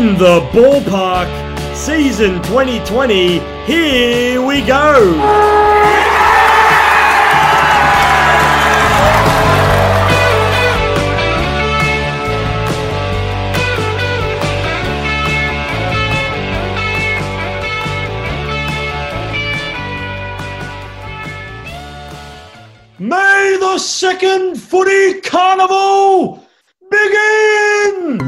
In the ballpark, season 2020, here we go! May the second footy carnival begin! I'm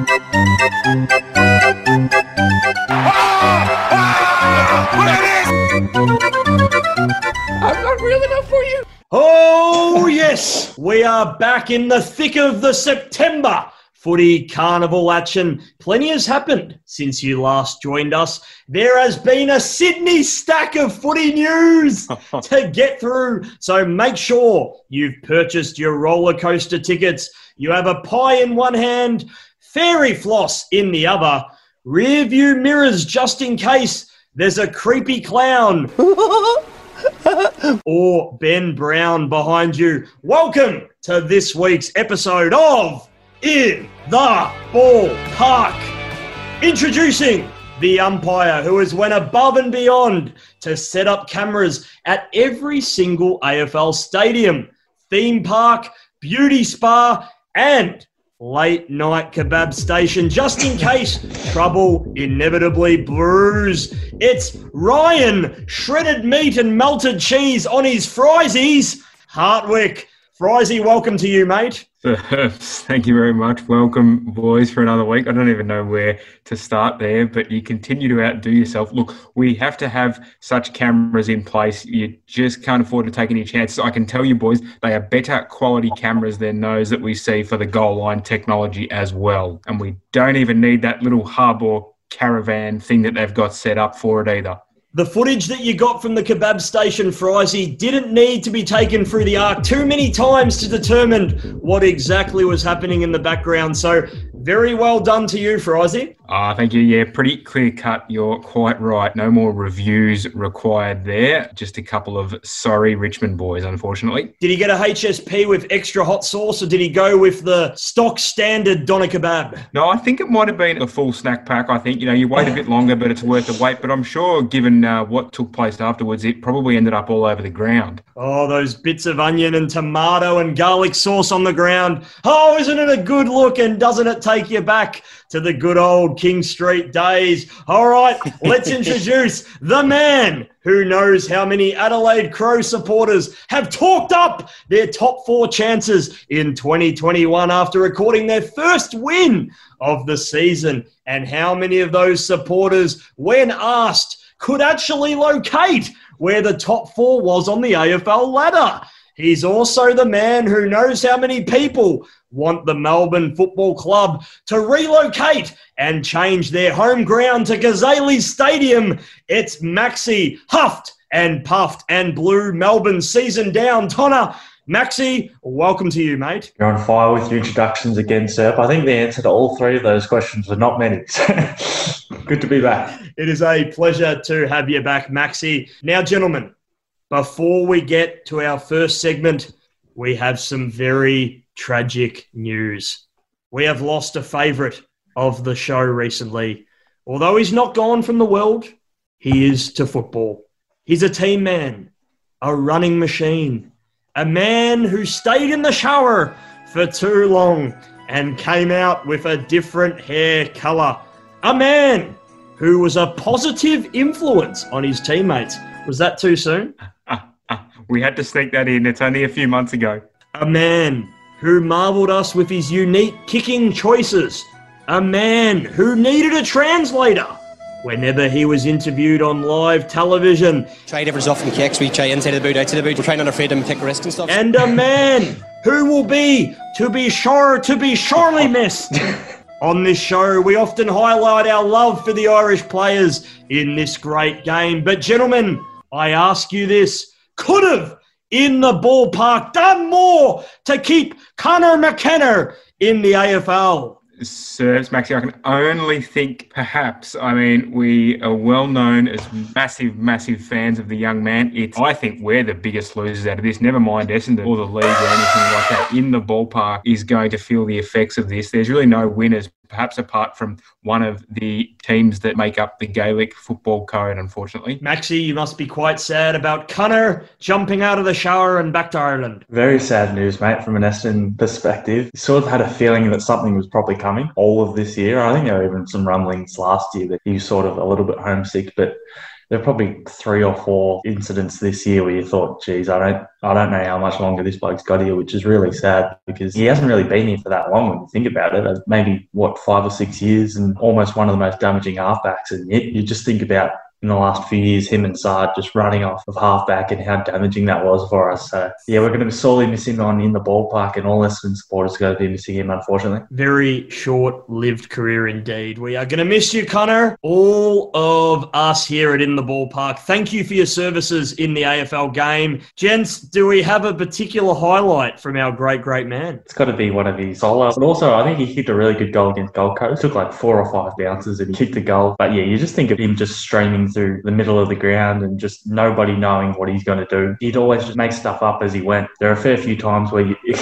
not real enough for you. Oh, yes, we are back in the thick of the September footy carnival action. Plenty has happened since you last joined us. There has been a Sydney stack of footy news to get through, so make sure you've purchased your roller coaster tickets. You have a pie in one hand, fairy floss in the other, rear view mirrors just in case there's a creepy clown or Ben Brown behind you. Welcome to this week's episode of In the Ballpark. Introducing the umpire who has went above and beyond to set up cameras at every single AFL stadium, theme park, beauty spa, and late night kebab station just in case trouble inevitably brews. It's Ryan, shredded meat and melted cheese on his friesies. Hartwick. Friesy, welcome to you, mate. Thank you very much. Welcome, boys, for another week. I don't even know where to start there, but you continue to outdo yourself. Look, we have to have such cameras in place. You just can't afford to take any chances. I can tell you, boys, they are better quality cameras than those that we see for the goal line technology as well. And we don't even need that little hub or caravan thing that they've got set up for it either. The footage that you got from the kebab station, Friesy, didn't need to be taken through the arc too many times to determine what exactly was happening in the background. So, very well done to you, Friesy. Ah, thank you. Yeah, pretty clear cut. You're quite right. No more reviews required there. Just a couple of sorry Richmond boys, unfortunately. Did he get a HSP with extra hot sauce or did he go with the stock standard doner kebab? No, I think it might have been a full snack pack. I think, you know, you wait a bit longer, but it's worth the wait. But I'm sure, given uh, what took place afterwards, it probably ended up all over the ground. Oh, those bits of onion and tomato and garlic sauce on the ground. Oh, isn't it a good look? And doesn't it take you back to the good old King Street days? All right, let's introduce the man who knows how many Adelaide Crow supporters have talked up their top four chances in 2021 after recording their first win of the season, and how many of those supporters, when asked, could actually locate where the top four was on the AFL ladder. He's also the man who knows how many people want the Melbourne Football Club to relocate and change their home ground to Cazaly Stadium. It's Maxi Huffed and Puffed and Blue Melbourne season down. Tonner, Maxi, welcome to you, mate. You're on fire with your introductions again, Serp. I think the answer to all three of those questions are not many. Good to be back. It is a pleasure to have you back, Maxi. Now, gentlemen, before we get to our first segment, we have some very tragic news. We have lost a favourite of the show recently. Although he's not gone from the world, he is to football. He's a team man, a running machine, a man who stayed in the shower for too long and came out with a different hair colour. A man who was a positive influence on his teammates. Was that too soon? We had to sneak that in. It's only a few months ago. A man who marvelled us with his unique kicking choices. A man who needed a translator whenever he was interviewed on live television. Try different stuff and kicks. We try inside of the boot, outside of the boot. We're trying not afraid to take risks and stuff. And a man who will be, to be sure, to be surely missed. On this show, we often highlight our love for the Irish players in this great game. But, gentlemen, I ask you this could have, in the ballpark, done more to keep Connor McKenna in the AFL. Sirs, Maxi, I can only think perhaps, I mean, we are well known as massive, massive fans of the young man. It's, I think we're the biggest losers out of this. Never mind Essendon or the league or anything like that. in the ballpark is going to feel the effects of this. There's really no winners perhaps apart from one of the teams that make up the Gaelic football code, unfortunately. Maxi, you must be quite sad about Connor jumping out of the shower and back to Ireland. Very sad news, mate, from an Essendon perspective. Sort of had a feeling that something was probably coming all of this year. I think there were even some rumblings last year that he was sort of a little bit homesick, but there are probably three or four incidents this year where you thought, geez, I don't, I don't know how much longer this bloke's got here, which is really sad because he hasn't really been here for that long when you think about it. Maybe what five or six years, and almost one of the most damaging halfbacks. And yet you just think about in the last few years, him and Saad just running off of halfback and how damaging that was for us. So, yeah, we're going to be sorely missing on in the ballpark, and all Essendon supporters are going to be missing him, unfortunately. Very short lived career indeed. We are going to miss you, Connor. All of us here at In the Ballpark, thank you for your services in the AFL game. Gents, do we have a particular highlight from our great, great man? It's got to be one of his solos. But also, I think he kicked a really good goal against Gold Coast. Took like four or five bounces and he kicked a goal. But yeah, you just think of him just streaming through the middle of the ground and just nobody knowing what he's going to do. He'd always just make stuff up as he went. There are a fair few times where you,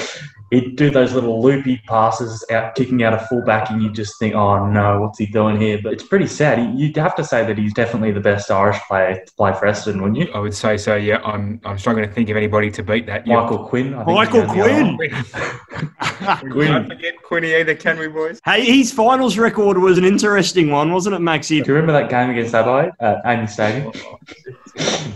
he'd do those little loopy passes out, kicking out a fullback, and you just think, oh no, what's he doing here? But it's pretty sad. You'd have to say that he's definitely the best Irish player to play for Essendon, wouldn't you? I would say so. Yeah, I'm. I'm struggling to think of anybody to beat that. Michael Quinn. Michael Quinn. we can't forget Quinny either, can we, boys? Hey, his finals record was an interesting one, wasn't it, Maxi? Do you remember that game against Adelaide at AAMI Stadium?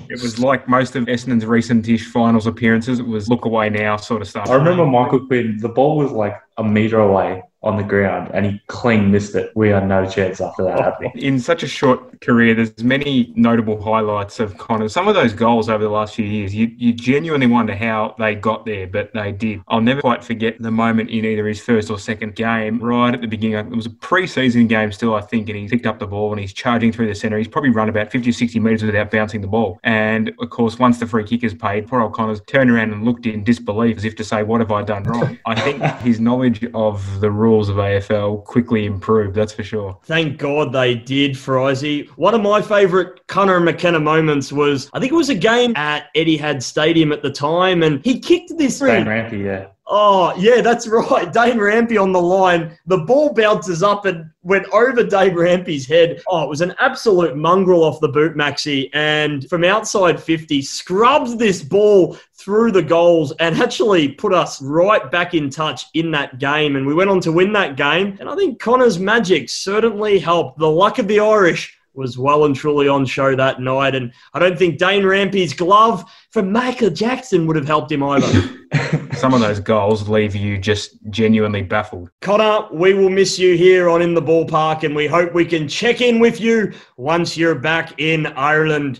it was like most of Essendon's recent-ish finals appearances. It was look away now sort of stuff. I remember Michael The ball was like a meter away on the ground and he clean missed it. We had no chance after that happening. In such a short career, there's many notable highlights of Connor. Some of those goals over the last few years, you, you genuinely wonder how they got there, but they did. I'll never quite forget the moment in either his first or second game, right at the beginning. It was a pre-season game still, I think, and he picked up the ball and he's charging through the centre. He's probably run about 50 or 60 metres without bouncing the ball. And of course, once the free kick is paid, poor O'Connor's turned around and looked in disbelief as if to say, what have I done wrong? I think his knowledge of the rules of AFL quickly improved, that's for sure. Thank God they did, Frizy. One of my favourite Connor McKenna moments was, I think it was a game at Etihad Stadium at the time, and he kicked this. Dane Rampe, yeah. Oh, yeah, that's right. Dane Rampe on the line. The ball bounces up and went over Dane Rampe's head. Oh, it was an absolute mongrel off the boot, Maxi. And from outside 50, scrubs this ball through the goals and actually put us right back in touch in that game. And we went on to win that game. And I think Connor's magic certainly helped. The luck of the Irish was well and truly on show that night. And I don't think Dane Rampe's glove from Michael Jackson would have helped him either. Some of those goals leave you just genuinely baffled. Connor, we will miss you here on In the Ballpark, and we hope we can check in with you once you're back in Ireland.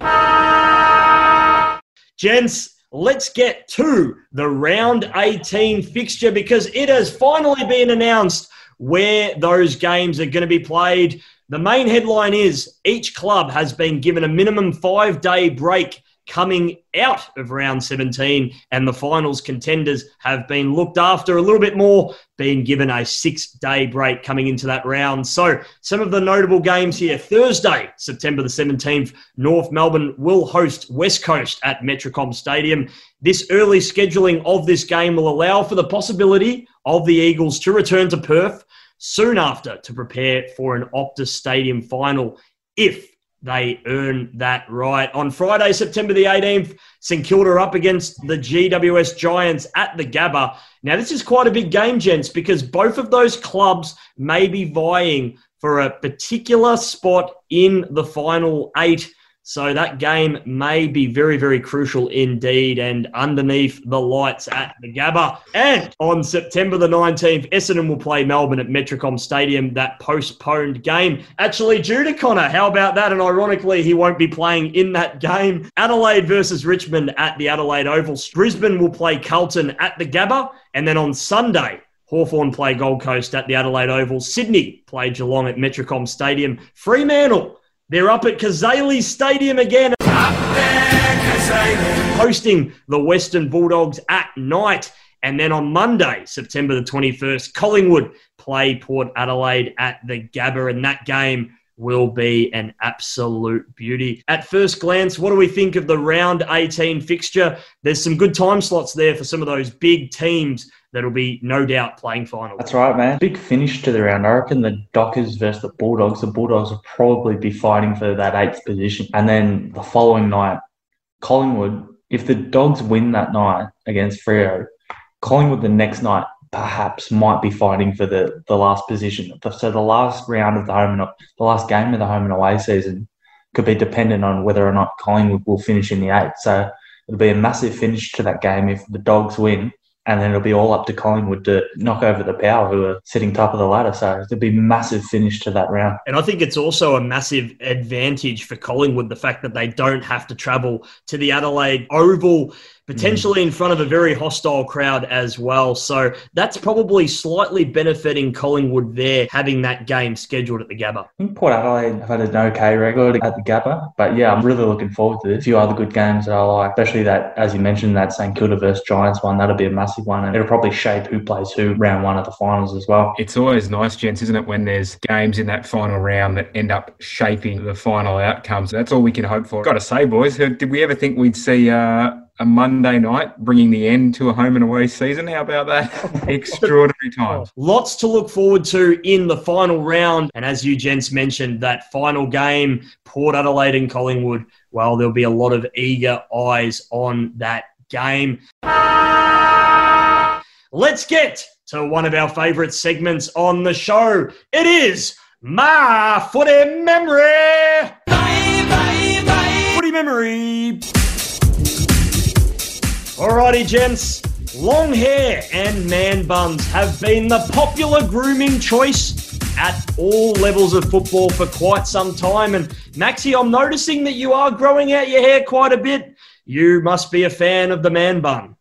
Gents, let's get to the round 18 fixture because it has finally been announced where those games are going to be played. The main headline is each club has been given a minimum five day break coming out of round 17, and the finals contenders have been looked after a little bit more, being given a six day break coming into that round. So, some of the notable games here Thursday, September the 17th, North Melbourne will host West Coast at Metricon Stadium. This early scheduling of this game will allow for the possibility of the Eagles to return to Perth soon after to prepare for an Optus Stadium final if they earn that right. On Friday, September the 18th, St Kilda up against the GWS Giants at the Gabba. Now, this is quite a big game, gents, because both of those clubs may be vying for a particular spot in the final eight so that game may be very, very crucial indeed. And underneath the lights at the Gabba. And on September the 19th, Essendon will play Melbourne at Metricon Stadium, that postponed game. Actually, due to Connor, how about that? And ironically, he won't be playing in that game. Adelaide versus Richmond at the Adelaide Oval. Brisbane will play Carlton at the Gabba. And then on Sunday, Hawthorn play Gold Coast at the Adelaide Oval. Sydney play Geelong at Metricon Stadium. Fremantle they're up at Cazaly Stadium again. Hosting the Western Bulldogs at night. And then on Monday, September the 21st, Collingwood play Port Adelaide at the Gabba. And that game will be an absolute beauty. At first glance, what do we think of the round 18 fixture? There's some good time slots there for some of those big teams that'll be no doubt playing final. That's right, man. Big finish to the round. I reckon the Dockers versus the Bulldogs. The Bulldogs will probably be fighting for that eighth position. And then the following night, Collingwood, if the Dogs win that night against Freo, Collingwood the next night perhaps might be fighting for the, the last position. So the last round of the home and the last game of the home and away season could be dependent on whether or not Collingwood will finish in the eighth. So it'll be a massive finish to that game if the Dogs win and then it'll be all up to Collingwood to knock over the Power, who are sitting top of the ladder. So there'll be massive finish to that round. And I think it's also a massive advantage for Collingwood the fact that they don't have to travel to the Adelaide Oval potentially mm. in front of a very hostile crowd as well. So that's probably slightly benefiting Collingwood there, having that game scheduled at the Gabba. I think Port Adelaide have had an okay record at the Gabba, but yeah, I'm really looking forward to this. A few other good games that I like, especially that, as you mentioned, that St Kilda versus Giants one. That'll be a massive one, and it'll probably shape who plays who round one of the finals as well. It's always nice, gents, isn't it, when there's games in that final round that end up shaping the final outcomes. That's all we can hope for. Got to say, boys, did we ever think we'd see uh, a Monday night, bringing the end to a home and away season. How about that? Extraordinary times. Oh, lots to look forward to in the final round. And as you gents mentioned, that final game, Port Adelaide and Collingwood, well, there'll be a lot of eager eyes on that game. Let's get to one of our favourite segments on the show. It is my footy memory. Bye, bye, bye. Footy memory. Alrighty, gents. Long hair and man buns have been the popular grooming choice at all levels of football for quite some time. And Maxi, I'm noticing that you are growing out your hair quite a bit. You must be a fan of the man bun.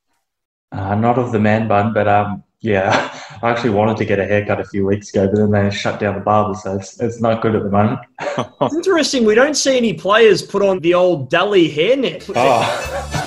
Uh, not of the man bun, but um, yeah, I actually wanted to get a haircut a few weeks ago, but then they shut down the barber, so it's, it's not good at the moment. interesting. We don't see any players put on the old Dally hairnet. Oh.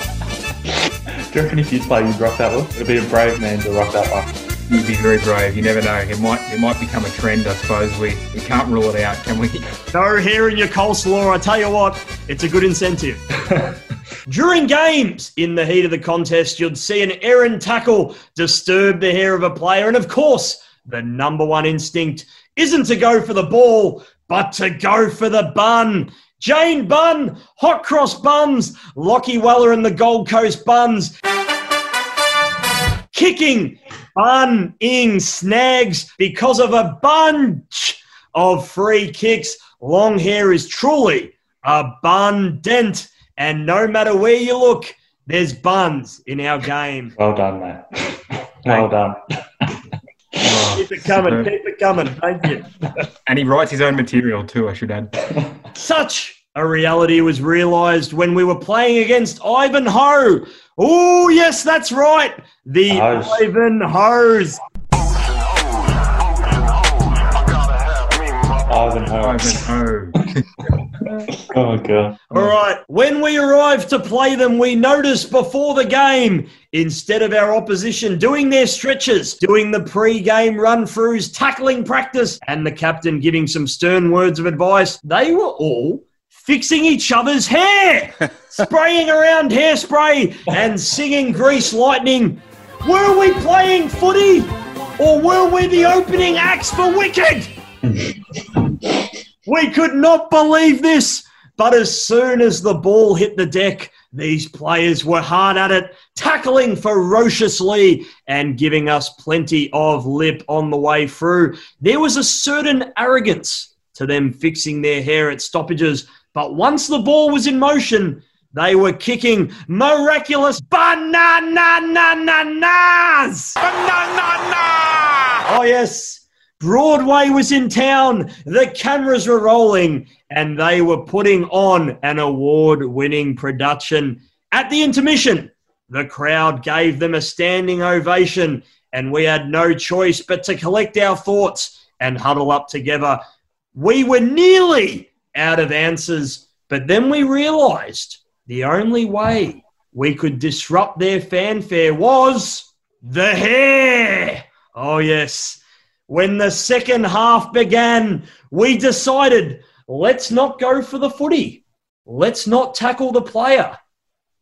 Do you reckon if you play, you'd rock that one? It'd be a brave man to rock that one. You'd be very brave. You never know. It might it might become a trend. I suppose we we can't rule it out, can we? No hair in your coleslaw. I tell you what, it's a good incentive. During games, in the heat of the contest, you'd see an errant tackle disturb the hair of a player, and of course, the number one instinct isn't to go for the ball, but to go for the bun. Jane Bunn, Hot Cross Buns, Lachie Weller and the Gold Coast Buns. Kicking Bunning snags because of a bunch of free kicks. Long hair is truly abundant. And no matter where you look, there's buns in our game. Well done, mate. Well done. keep it coming, keep it coming. Thank you. and he writes his own material too, I should add. Such a reality was realised when we were playing against Ivanhoe. Oh, yes, that's right. The Hose. Ivanhoes. Ivanhoe. Ivanhoe. oh, God. All right. When we arrived to play them, we noticed before the game, instead of our opposition doing their stretches, doing the pre game run throughs, tackling practice, and the captain giving some stern words of advice, they were all fixing each other's hair, spraying around hairspray and singing Grease Lightning. Were we playing footy or were we the opening acts for Wicked? we could not believe this, but as soon as the ball hit the deck, these players were hard at it, tackling ferociously and giving us plenty of lip on the way through. There was a certain arrogance to them fixing their hair at stoppages but once the ball was in motion, they were kicking miraculous bananas. Banana! Oh, yes. Broadway was in town. The cameras were rolling, and they were putting on an award winning production. At the intermission, the crowd gave them a standing ovation, and we had no choice but to collect our thoughts and huddle up together. We were nearly out of answers. But then we realized the only way we could disrupt their fanfare was the hair. Oh, yes. When the second half began, we decided let's not go for the footy. Let's not tackle the player.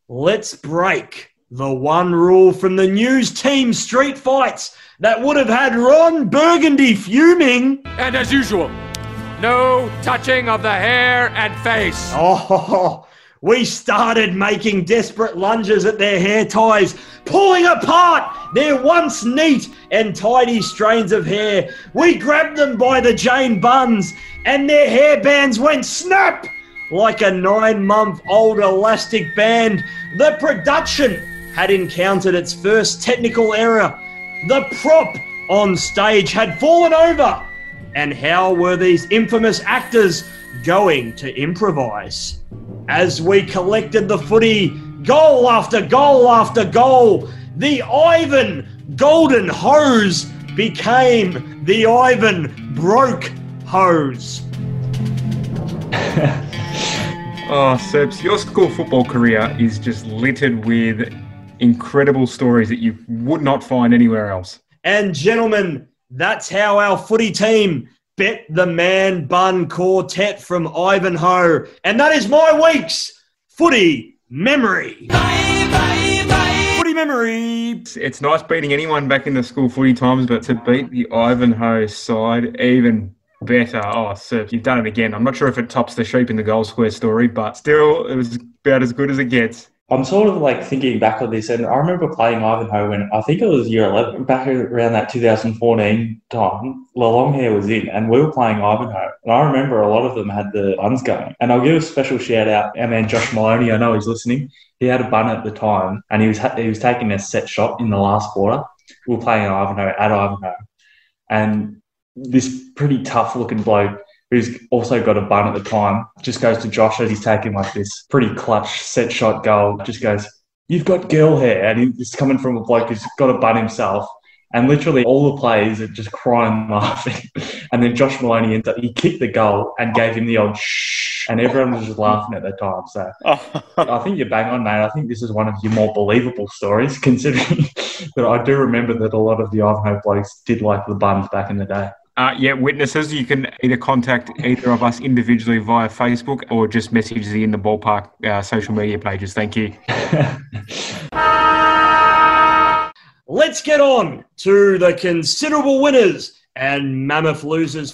Let's break the one rule from the news team street fights that would have had Ron Burgundy fuming. And as usual, no touching of the hair and face. Oh, we started making desperate lunges at their hair ties, pulling apart their once neat and tidy strains of hair. We grabbed them by the Jane buns, and their hair bands went snap like a nine month old elastic band. The production had encountered its first technical error. The prop on stage had fallen over. And how were these infamous actors going to improvise? As we collected the footy, goal after goal after goal, the Ivan Golden Hose became the Ivan Broke Hose. Oh, Serbs, your school football career is just littered with incredible stories that you would not find anywhere else. And gentlemen, that's how our footy team bet the man bun quartet from Ivanhoe. And that is my week's footy memory. Footy memory. It's, it's nice beating anyone back in the school footy times, but to beat the Ivanhoe side even better. Oh, Serbs, you've done it again. I'm not sure if it tops the sheep in the goal square story, but still, it was about as good as it gets. I'm sort of like thinking back on this, and I remember playing Ivanhoe when I think it was year 11, back around that 2014 time. The long hair was in, and we were playing Ivanhoe. And I remember a lot of them had the buns going. And I'll give a special shout out, our man Josh Maloney. I know he's listening. He had a bun at the time, and he was he was taking a set shot in the last quarter. We were playing Ivanhoe at Ivanhoe, and this pretty tough looking bloke who's also got a bun at the time, just goes to Josh as he's taking like this pretty clutch set shot goal, just goes, You've got girl hair. And he's coming from a bloke who's got a bun himself. And literally all the players are just crying laughing. and then Josh Maloney, ends up, he kicked the goal and gave him the old shh. And everyone was just laughing at that time. So I think you're bang on, mate. I think this is one of your more believable stories, considering that I do remember that a lot of the Ivanhoe blokes did like the buns back in the day. Uh, yeah, witnesses, you can either contact either of us individually via Facebook or just message the In the Ballpark uh, social media pages. Thank you. Let's get on to the considerable winners and mammoth losers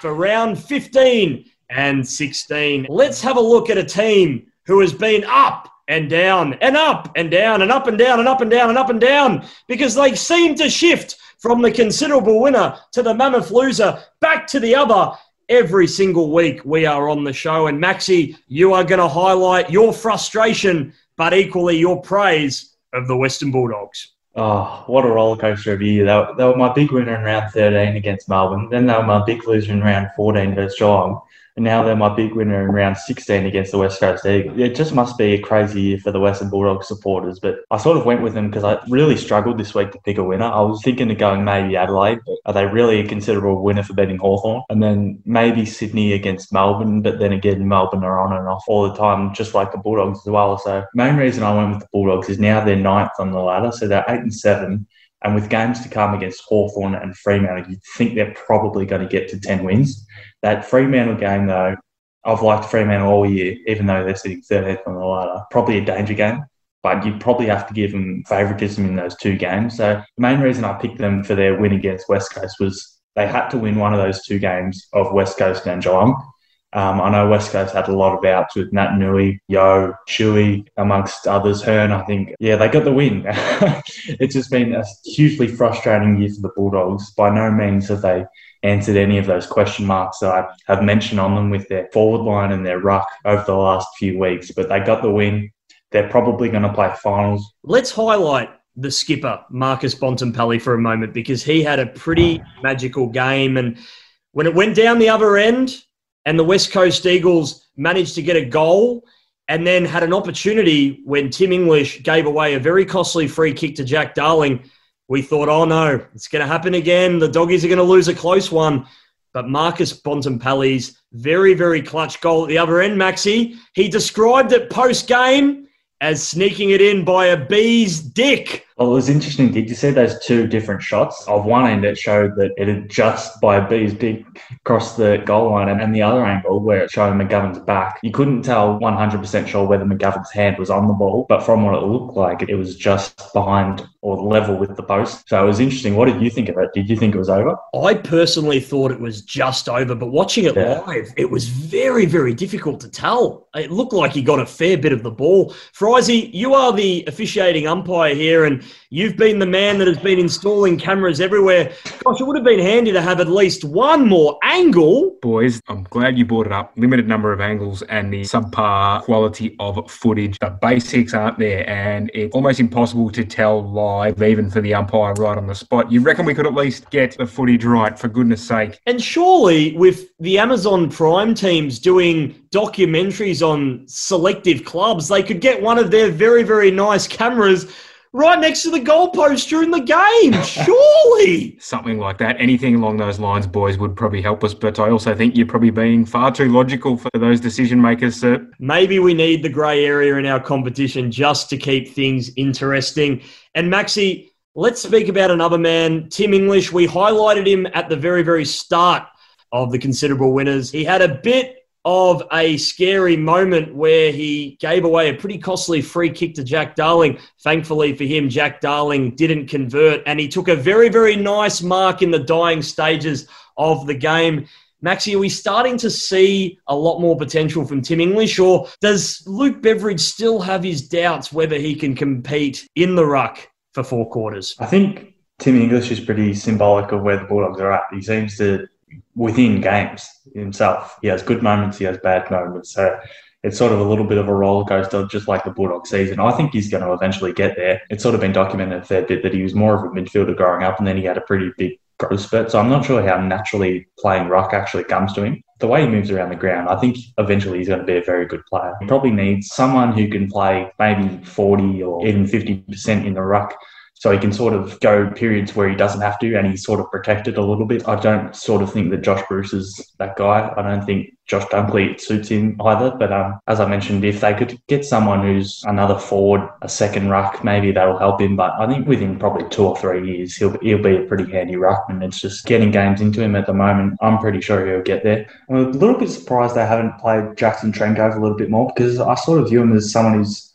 for round 15 and 16. Let's have a look at a team who has been up and down and up and down and up and down and up and down and up and down because they seem to shift from the considerable winner to the mammoth loser back to the other every single week we are on the show. And Maxi, you are going to highlight your frustration, but equally your praise of the Western Bulldogs. Oh, what a roller coaster of a year. They were, they were my big winner in round 13 against Melbourne. Then they were my big loser in round 14 versus Geelong and now they're my big winner in round 16 against the West Coast Eagles. It just must be a crazy year for the Western Bulldogs supporters, but I sort of went with them because I really struggled this week to pick a winner. I was thinking of going maybe Adelaide, but are they really a considerable winner for betting Hawthorn? And then maybe Sydney against Melbourne, but then again, Melbourne are on and off all the time, just like the Bulldogs as well. So main reason I went with the Bulldogs is now they're ninth on the ladder, so they're eight and seven. And with games to come against Hawthorn and Fremantle, you'd think they're probably going to get to 10 wins. That Fremantle game, though, I've liked Fremantle all year, even though they're sitting 13th on the ladder. Probably a danger game, but you'd probably have to give them favouritism in those two games. So the main reason I picked them for their win against West Coast was they had to win one of those two games of West Coast and Geelong. Um, I know West Coast had a lot of outs with Nat Nui, Yeo, Shuey, amongst others. Hurn, I think. Yeah, they got the win. it's just been a hugely frustrating year for the Bulldogs. By no means have they answered any of those question marks that I have mentioned on them with their forward line and their ruck over the last few weeks. But they got the win. They're probably going to play finals. Let's highlight the skipper, Marcus Bontempelli, for a moment because he had a pretty magical game. And when it went down the other end and the West Coast Eagles managed to get a goal and then had an opportunity when Tim English gave away a very costly free kick to Jack Darling – we thought, oh no, it's going to happen again. The doggies are going to lose a close one. But Marcus Bontempelli's very, very clutch goal at the other end, Maxi, he described it post game as sneaking it in by a bee's dick. Well, it was interesting. Did you see those two different shots? Of one end, it showed that it had just by a bee's dick crossed the goal line, and, and the other angle where it showed McGovern's back, you couldn't tell 100% sure whether McGovern's hand was on the ball, but from what it looked like, it was just behind or level with the post. So it was interesting. What did you think of it? Did you think it was over? I personally thought it was just over, but watching it Yeah. live, it was very, very difficult to tell. It looked like he got a fair bit of the ball. Frizy, you are the officiating umpire here, and you've been the man that has been installing cameras everywhere. Gosh, it would have been handy to have at least one more angle. Boys, I'm glad you brought it up. Limited number of angles and the subpar quality of footage. The basics aren't there, and it's almost impossible to tell live, even for the umpire right on the spot. You reckon we could at least get the footage right, for goodness sake? And surely, with the Amazon Prime teams doing documentaries on selective clubs, they could get one of their very, very nice cameras right next to the goalpost during the game. Surely. Something like that. Anything along those lines, boys, would probably help us. But I also think you're probably being far too logical for those decision makers, sir. Maybe we need the grey area in our competition just to keep things interesting. And Maxi, let's speak about another man, Tim English. We highlighted him at the very, very start of the considerable winners. He had a bit of a scary moment where he gave away a pretty costly free kick to Jack Darling. Thankfully for him, Jack Darling didn't convert and he took a very, very nice mark in the dying stages of the game. Maxie, are we starting to see a lot more potential from Tim English, or does Luke Beveridge still have his doubts whether he can compete in the ruck for four quarters? I think Tim English is pretty symbolic of where the Bulldogs are at. He seems to, within games himself, he has good moments, he has bad moments. So it's sort of a little bit of a roller coaster, just like the Bulldog season. I think he's going to eventually get there. It's sort of been documented a fair bit that he was more of a midfielder growing up, and then he had a pretty big growth spurt. So I'm not sure how naturally playing rock actually comes to him. The way he moves around the ground, I think eventually he's going to be a very good player. He probably needs someone who can play maybe 40 or even 50% in the ruck so he can sort of go periods where he doesn't have to and he's sort of protected a little bit. I don't sort of think that Josh Bruce is that guy. I don't think Josh Dunkley suits him either. But um, as I mentioned, if they could get someone who's another forward, a second ruck, maybe that'll help him. But I think within probably two or three years, he'll, he'll be a pretty handy ruckman. It's just getting games into him at the moment. I'm pretty sure he'll get there. I'm a little bit surprised they haven't played Jackson Trengove a little bit more because I sort of view him as someone who's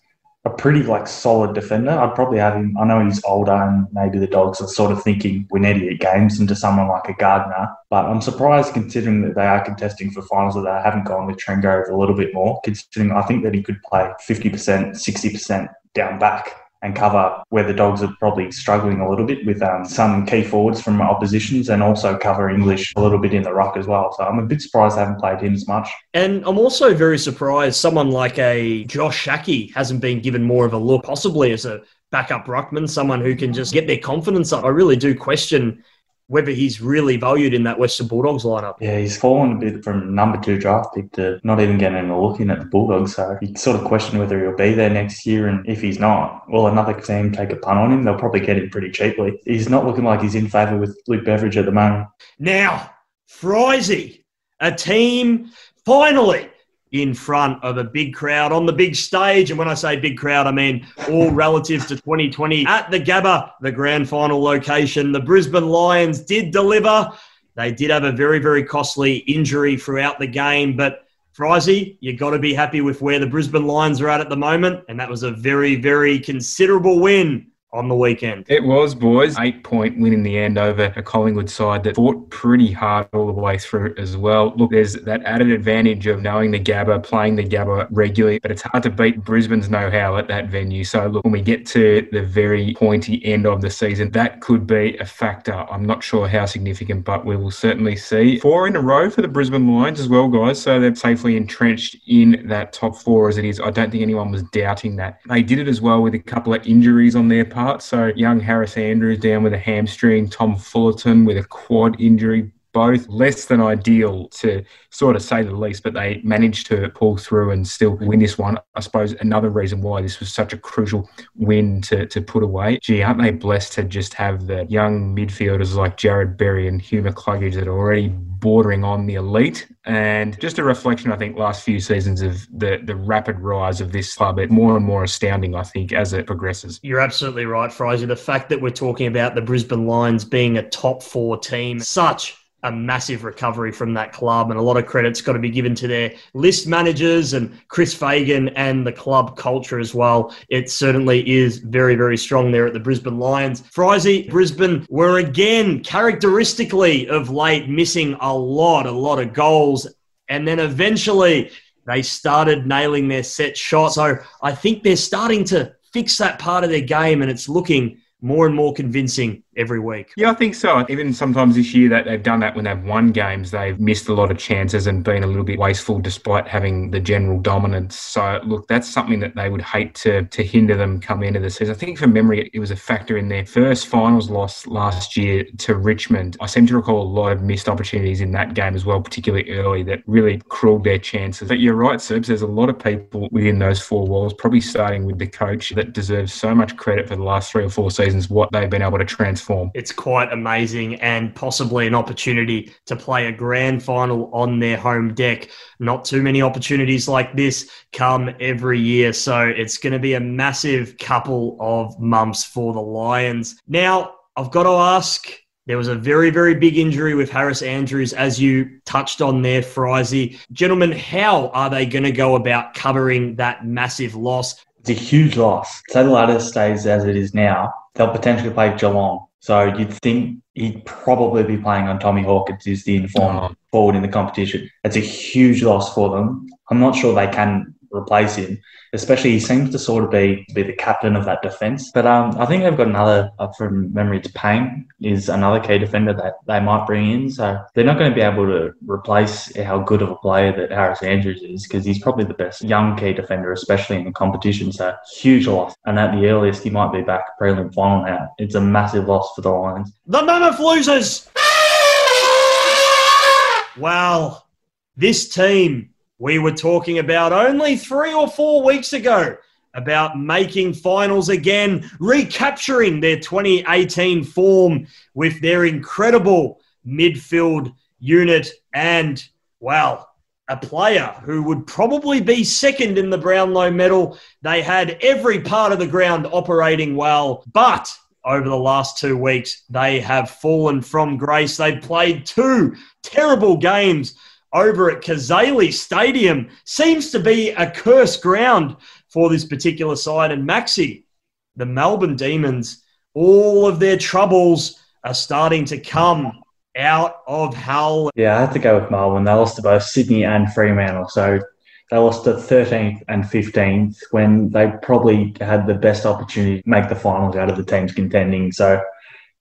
a pretty like solid defender. I'd probably have him. I know he's older, and maybe the dogs are sort of thinking we need to get games into someone like a Gardner. But I'm surprised considering that they are contesting for finals that they haven't gone with Trengove a little bit more. Considering I think that he could play 50%, 60% down back and cover where the dogs are probably struggling a little bit with um, some key forwards from oppositions and also cover English a little bit in the ruck as well. So I'm a bit surprised they haven't played him as much. And I'm also very surprised someone like a Josh Schache hasn't been given more of a look, possibly as a backup ruckman, someone who can just get their confidence up. I really do question whether he's really valued in that Western Bulldogs lineup. Yeah, he's fallen a bit from number two draft pick to not even getting a look in at the Bulldogs. So you sort of question whether he'll be there next year. And if he's not, will another team take a punt on him? They'll probably get him pretty cheaply. He's not looking like he's in favour with Luke Beveridge at the moment. Now, Frizy, a team finally in front of a big crowd on the big stage. And when I say big crowd, I mean all relative to 2020 at the Gabba, the grand final location. The Brisbane Lions did deliver. They did have a very, very costly injury throughout the game, but Frizy, you got to be happy with where the Brisbane Lions are at at the moment. And that was a very, very considerable win on the weekend. It was, boys. Eight point win in the end over a Collingwood side that fought pretty hard all the way through as well. Look, there's that added advantage of knowing the Gabba, playing the Gabba regularly, but it's hard to beat Brisbane's know how at that venue. So, look, when we get to the very pointy end of the season, that could be a factor. I'm not sure how significant, but we will certainly see. Four in a row for the Brisbane Lions as well, guys. So they're safely entrenched in that top four as it is. I don't think anyone was doubting that. They did it as well with a couple of injuries on their part. So young Harris Andrews down with a hamstring, Tom Fullerton with a quad injury, both less than ideal to sort of say the least, but they managed to pull through and still win this one. I suppose another reason why this was such a crucial win to, to put away. Gee, aren't they blessed to just have the young midfielders like Jarrod Berry and Hugh McCluggage that are already bordering on the elite. And just a reflection, I think, last few seasons of the, the rapid rise of this club. It more and more astounding, I think, as it progresses. You're absolutely right, Fraser. The fact that we're talking about the Brisbane Lions being a top four team, such a massive recovery from that club, and a lot of credit's got to be given to their list managers and Chris Fagan and the club culture as well. It certainly is very, very strong there at the Brisbane Lions. Frizy, Brisbane were again characteristically of late missing a lot, a lot of goals, and then eventually they started nailing their set shot. So I think they're starting to fix that part of their game, and it's looking more and more convincing every week. Yeah, I think so. Even sometimes this year that they've done that when they've won games, they've missed a lot of chances and been a little bit wasteful despite having the general dominance. So look, that's something that they would hate to to hinder them come into the season. I think from memory it was a factor in their first finals loss last year to Richmond. I seem to recall a lot of missed opportunities in that game as well, particularly early, that really cruelled their chances. But you're right, Serbs, there's a lot of people within those four walls, probably starting with the coach that deserves so much credit for the last three or four seasons what they've been able to transform. It's quite amazing and possibly an opportunity to play a grand final on their home deck. Not too many opportunities like this come every year. So it's going to be a massive couple of months for the Lions. Now, I've got to ask. There was a very, very big injury with Harris Andrews, as you touched on there, Frizy. Gentlemen, how are they going to go about covering that massive loss? It's a huge loss. Say the ladder stays as it is now they'll potentially play Geelong. So you'd think he'd probably be playing on Tommy Hawkins, who's the informed oh. forward in the competition. It's a huge loss for them. I'm not sure they can replace him especially he seems to sort of be be the captain of that defence. But um, I think they've got another uh, from memory to Payne is another key defender that they might bring in. So they're not going to be able to replace how good of a player that Harris Andrews is because he's probably the best young key defender, especially in the competition. So huge loss, and at the earliest he might be back prelim final now. It's a massive loss for the Lions. The Mammoth losers. Well, this team we were talking about only three or four weeks ago about making finals again, recapturing their 2018 form with their incredible midfield unit and, well, a player who would probably be second in the Brownlow medal. They had every part of the ground operating well, but over the last two weeks, they have fallen from grace. They've played two terrible games over at Cazaly Stadium seems to be a cursed ground for this particular side. And Maxi, the Melbourne Demons, all of their troubles are starting to come out of hell. Yeah, I had to go with Melbourne. They lost to both Sydney and Fremantle. So they lost to 13th and 15th when they probably had the best opportunity to make the finals out of the teams contending. So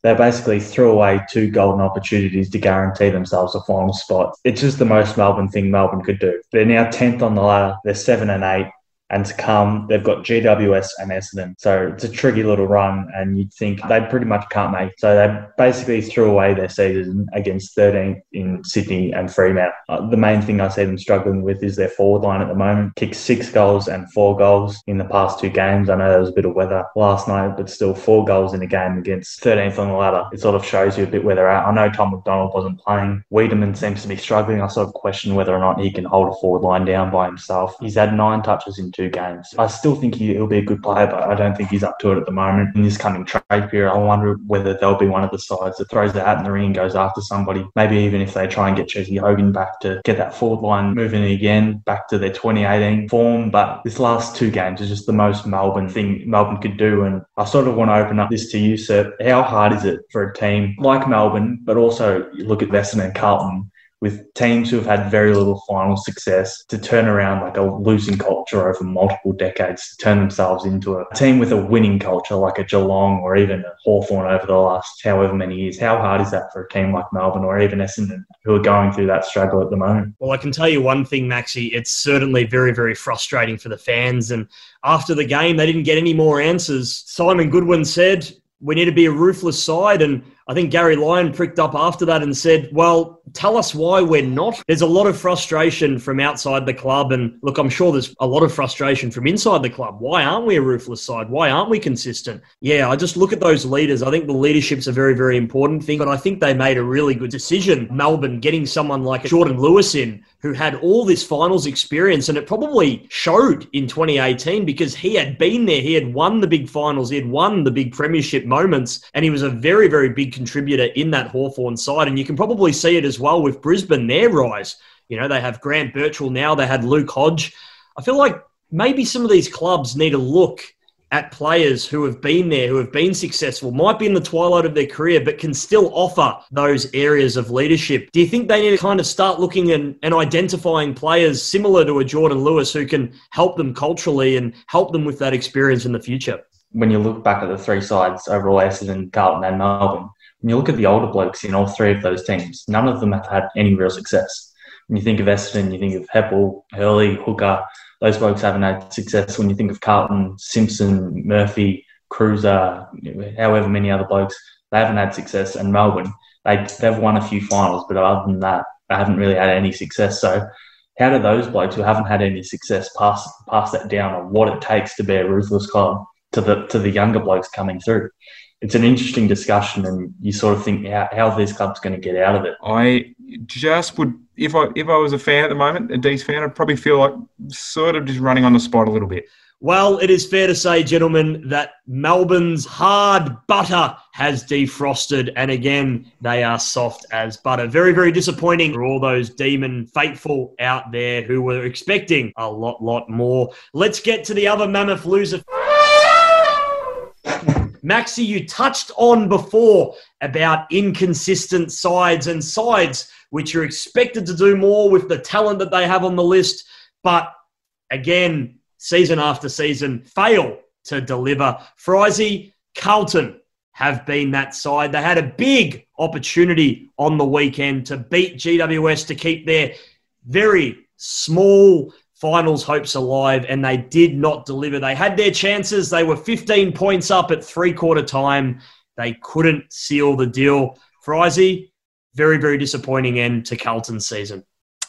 they basically threw away two golden opportunities to guarantee themselves a final spot. It's just the most Melbourne thing Melbourne could do. They're now 10th on the ladder. They're 7 and 8 and to come, they've got GWS and Essendon. So it's a tricky little run, and you'd think they pretty much can't make. So they basically threw away their season against 13th in Sydney and Fremantle. Uh, the main thing I see them struggling with is their forward line at the moment. Kicked six goals and four goals in the past two games. I know there was a bit of weather last night, but still four goals in a game against 13th on the ladder. It sort of shows you a bit where they're at. I know Tom McDonald wasn't playing. Weideman seems to be struggling. I sort of question whether or not he can hold a forward line down by himself. He's had nine touches in two games. I still think he, will be a good player, but I don't think he's up to it at the moment. In this coming trade period, I wonder whether they'll be one of the sides that throws the hat in the ring and goes after somebody. Maybe even if they try and get Jesse Hogan back to get that forward line moving again, back to their 2018 form. But this last two games is just the most Melbourne thing Melbourne could do. And I sort of want to open up this to you, sir. How hard is it for a team like Melbourne, but also you look at Western and Carlton with teams who have had very little final success to turn around like a losing culture over multiple decades to turn themselves into a team with a winning culture like a Geelong or even a Hawthorn over the last however many years. How hard is that for a team like Melbourne or even Essendon who are going through that struggle at the moment? Well, I can tell you one thing, Maxi. It's certainly very, very frustrating for the fans. And after the game, they didn't get any more answers. Simon Goodwin said, we need to be a ruthless side and I think Gary Lyon pricked up after that and said, Well, tell us why we're not. There's a lot of frustration from outside the club. And look, I'm sure there's a lot of frustration from inside the club. Why aren't we a ruthless side? Why aren't we consistent? Yeah, I just look at those leaders. I think the leadership's a very, very important thing. But I think they made a really good decision, Melbourne, getting someone like Jordan Lewis in who had all this finals experience. And it probably showed in 2018 because he had been there. He had won the big finals, he had won the big premiership moments, and he was a very, very big contributor in that Hawthorn side. And you can probably see it as well with Brisbane, their rise. You know, they have Grant Birchall now, they had Luke Hodge. I feel like maybe some of these clubs need to look at players who have been there, who have been successful, might be in the twilight of their career, but can still offer those areas of leadership. Do you think they need to kind of start looking and, and identifying players similar to a Jordan Lewis who can help them culturally and help them with that experience in the future? When you look back at the three sides overall, Essendon, Carlton, and Melbourne, when you look at the older blokes in all three of those teams, none of them have had any real success. When you think of Essendon, you think of Heppel, Hurley, Hooker, those blokes haven't had success. When you think of Carlton, Simpson, Murphy, Kreuzer, however many other blokes, they haven't had success. And Melbourne, they, they've won a few finals, but other than that, they haven't really had any success. So, how do those blokes who haven't had any success pass pass that down on what it takes to be a ruthless club to the to the younger blokes coming through? It's an interesting discussion, and you sort of think how, how are these clubs going to get out of it? I just would if I if I was a fan at the moment, a D's fan, I'd probably feel like sort of just running on the spot a little bit. Well, it is fair to say, gentlemen, that Melbourne's hard butter has defrosted, and again, they are soft as butter. Very, very disappointing for all those demon faithful out there who were expecting a lot, lot more. Let's get to the other mammoth loser. Maxi, you touched on before about inconsistent sides and sides which are expected to do more with the talent that they have on the list, but again, season after season, fail to deliver. Frizy, Carlton have been that side. They had a big opportunity on the weekend to beat GWS to keep their very small finals hopes alive, and they did not deliver. They had their chances. They were 15 points up at three quarter time. They couldn't seal the deal. Frizy, very, very disappointing end to Carlton's season.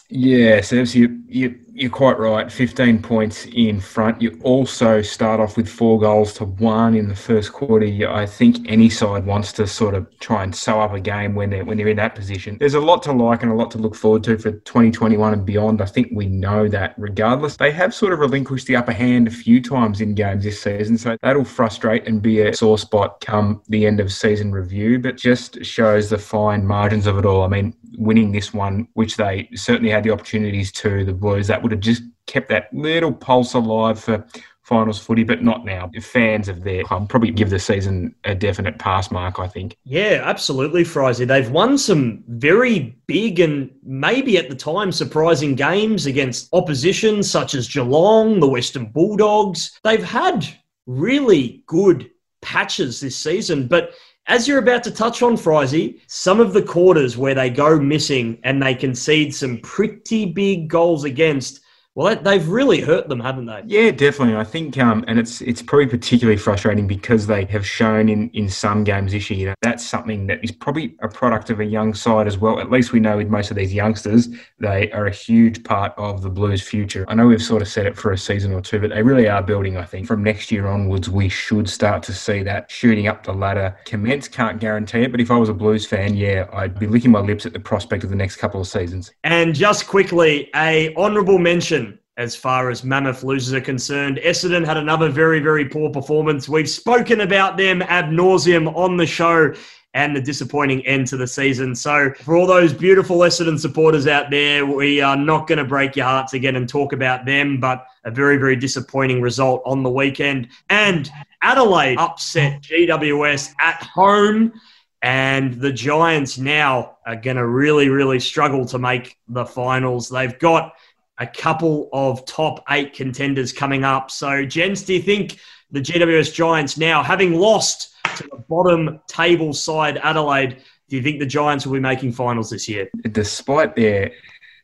Yeah, Sebs, you, you, you're quite right. 15 points in front. You also start off with four goals to one in the first quarter. I think any side wants to sort of try and sew up a game when they're, when they're in that position. There's a lot to like and a lot to look forward to for 2021 and beyond. I think we know that regardless. They have sort of relinquished the upper hand a few times in games this season, so that'll frustrate and be a sore spot come the end of season review, but just shows the fine margins of it all. I mean, winning this one, which they certainly had the opportunities to, the Blues, that would have just kept that little pulse alive for finals footy, but not now. Fans of their club probably give the season a definite pass mark, I think. Yeah, absolutely, Frizy. They've won some very big and maybe at the time surprising games against opposition such as Geelong, the Western Bulldogs. They've had really good patches this season, but as you're about to touch on, Frizy, some of the quarters where they go missing and they concede some pretty big goals against well, they've really hurt them, haven't they? Yeah, definitely. I think, um, and it's it's probably particularly frustrating because they have shown in, in some games this year. Know, that's something that is probably a product of a young side as well. At least we know with most of these youngsters, they are a huge part of the Blues' future. I know we've sort of said it for a season or two, but they really are building. I think from next year onwards, we should start to see that shooting up the ladder commence. Can't guarantee it, but if I was a Blues fan, yeah, I'd be licking my lips at the prospect of the next couple of seasons. And just quickly, a honourable mention as far as Mammoth losers are concerned. Essendon had another very, very poor performance. We've spoken about them ab nauseum on the show and the disappointing end to the season. So, for all those beautiful Essendon supporters out there, we are not going to break your hearts again and talk about them, but a very, very disappointing result on the weekend. And Adelaide upset GWS at home. And the Giants now are going to really, really struggle to make the finals. They've got a couple of top eight contenders coming up. So, gents, do you think the GWS Giants now, having lost to the bottom table side Adelaide, do you think the Giants will be making finals this year? Despite their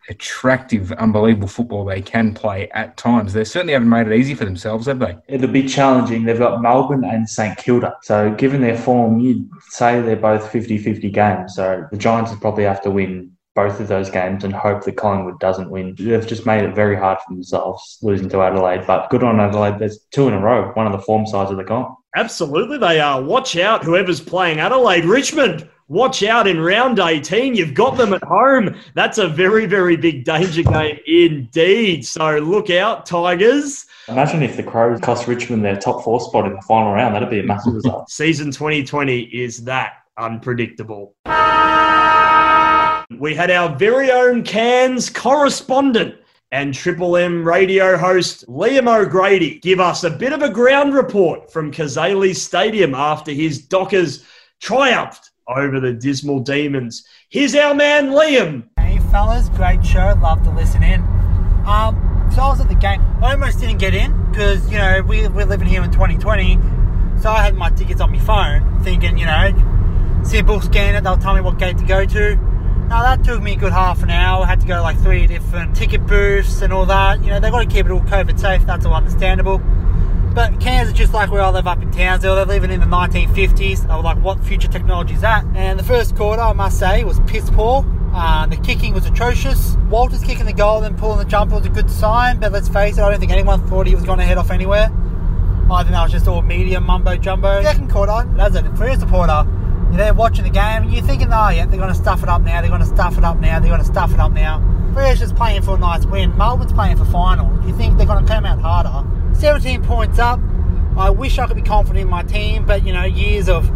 attractive, unbelievable football they can play at times. They certainly haven't made it easy for themselves, have they? It'll be challenging. They've got Melbourne and St Kilda. So, given their form, you'd say they're both 50 50 games. So, the Giants would probably have to win both of those games and hope that Collingwood doesn't win. They've just made it very hard for themselves losing to Adelaide. But good on Adelaide. There's two in a row, one of the form sides of the comp. Absolutely, they are. Watch out, whoever's playing Adelaide. Richmond, watch out in round 18. You've got them at home. That's a very, very big danger game indeed. So look out, Tigers. Imagine if the Crows cost Richmond their top four spot in the final round. That'd be a massive result. Season 2020 is that unpredictable. We had our very own Cairns correspondent and Triple M radio host Liam O'Grady give us a bit of a ground report from Cazaly Stadium after his Dockers triumphed over the Dismal Demons. Here's our man Liam. Hey fellas, great show. Love to listen in. Um, so I was at the game. I almost didn't get in because you know we, we're living here in 2020. So I had my tickets on my phone, thinking you know, simple scanner. They'll tell me what gate to go to. Now that took me a good half an hour. I had to go to like three different ticket booths and all that. You know, they've got to keep it all COVID safe. That's all understandable. But Cairns is just like where I live up in Townsville. They're living in the 1950s. I was like, what future technology is that? And the first quarter, I must say, was piss poor. Uh, the kicking was atrocious. Walters kicking the goal and pulling the jumper was a good sign, but let's face it, I don't think anyone thought he was going to head off anywhere. I think that was just all media mumbo jumbo. Second quarter, that's a first supporter you're there watching the game and you're thinking, oh yeah, they're going to stuff it up now, they're going to stuff it up now, they're going to stuff it up now. Freo's just playing for a nice win. Melbourne's playing for final. You think they're going to come out harder. 17 points up. I wish I could be confident in my team, but you know, years of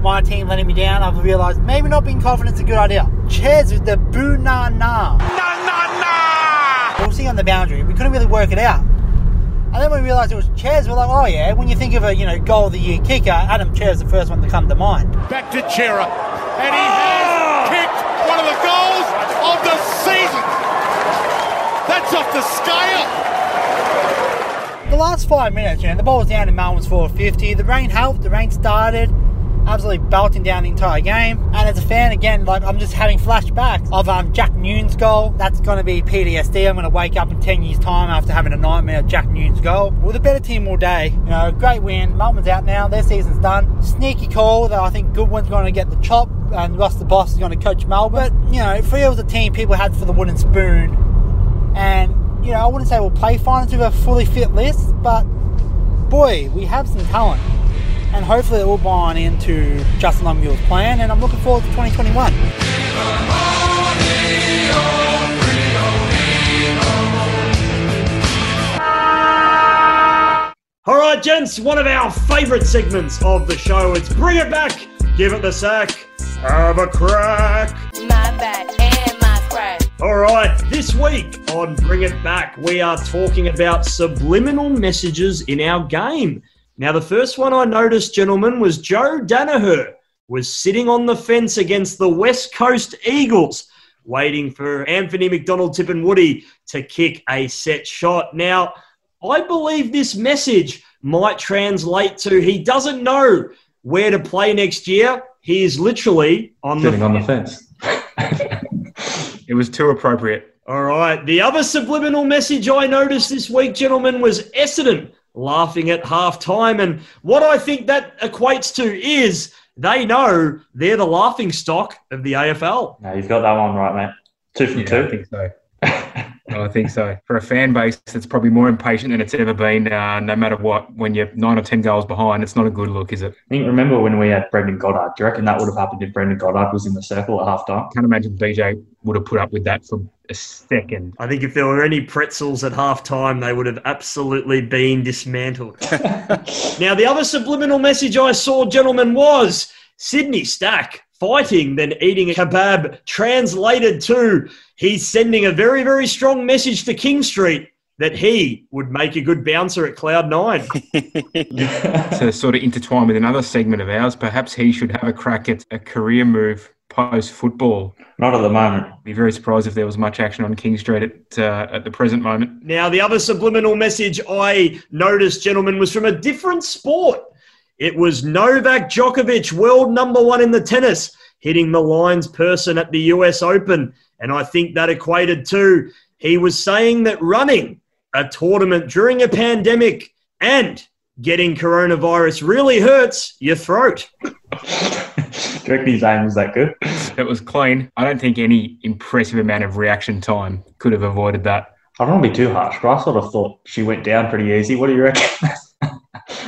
my team letting me down, I've realised maybe not being confident is a good idea. Ches with the boo na na. Na na na! We'll see on the boundary. We couldn't really work it out. And then we realised it was Ches. We're like, oh yeah, when you think of a you know goal of the year kicker, Adam is the first one to come to mind. Back to Cerra, and he has kicked one of the goals of the season. That's off the scale. The last five minutes, you know, the ball was down in Melbourne's 450. The rain helped. The rain started absolutely belting down the entire game. And as a fan, again, like I'm just having flashbacks of um, Jack Nune's goal. That's going to be PTSD. I'm going to wake up in 10 years' time after having a nightmare of Jack Nune's goal. With a better team all day, you know, great win. Melbourne's out now. Their season's done. Sneaky call that I think Goodwin's going to get the chop and Ross the Boss is going to coach Melbourne. But, you know, Freo was a team people had for the wooden spoon. And, you know, I wouldn't say we'll play finals with a fully fit list, but boy, we have some talent and hopefully it will buy on into Justin Longmuir's plan. And I'm looking forward to 2021. All right, gents, one of our favourite segments of the show. It's Bring It Back, Give It the Sack, Have a Crack. My back and my crack. All right, this week on Bring It Back, we are talking about subliminal messages in our game. Now, the first one I noticed, gentlemen, was Joe Daniher was sitting on the fence against the West Coast Eagles, waiting for Anthony McDonald-Tipungwuti to kick a set shot. Now, I believe this message might translate to he doesn't know where to play next year. He is literally on Sitting the on the fence. fence. It was too appropriate. All right. The other subliminal message I noticed this week, gentlemen, was Essendon laughing at half time. And what I think that equates to is they know they're the laughing stock of the AFL. no, you've got that one right, mate. Two from Yeah, I two. think so. I think so. For a fan base that's probably more impatient than it's ever been, uh, no matter what, when you're nine or 10 goals behind, it's not a good look, is it? I think remember when we had Brendan Goddard? Do you reckon that would have happened if Brendan Goddard was in the circle at half time? Can't imagine BJ would have put up with that for a second. I think if there were any pretzels at half time, they would have absolutely been dismantled. now, the other subliminal message I saw, gentlemen, was Sydney Stack fighting, than eating a kebab, translated to he's sending a very, very strong message to King Street that he would make a good bouncer at Cloud Nine. to sort of intertwine with another segment of ours, perhaps he should have a crack at a career move post football. Not at the moment. I'd Be very surprised if there was much action on King Street at uh, at the present moment. Now, the other subliminal message I noticed, gentlemen, was from a different sport. It was Novak Djokovic, world number one in the tennis. hitting the lines person at the US Open. And I think that equated to he was saying that running a tournament during a pandemic and getting coronavirus really hurts your throat. Do you his aim was that good? It was clean. I don't think any impressive amount of reaction time could have avoided that. I don't want to be too harsh, but I sort of thought she went down pretty easy. What do you reckon?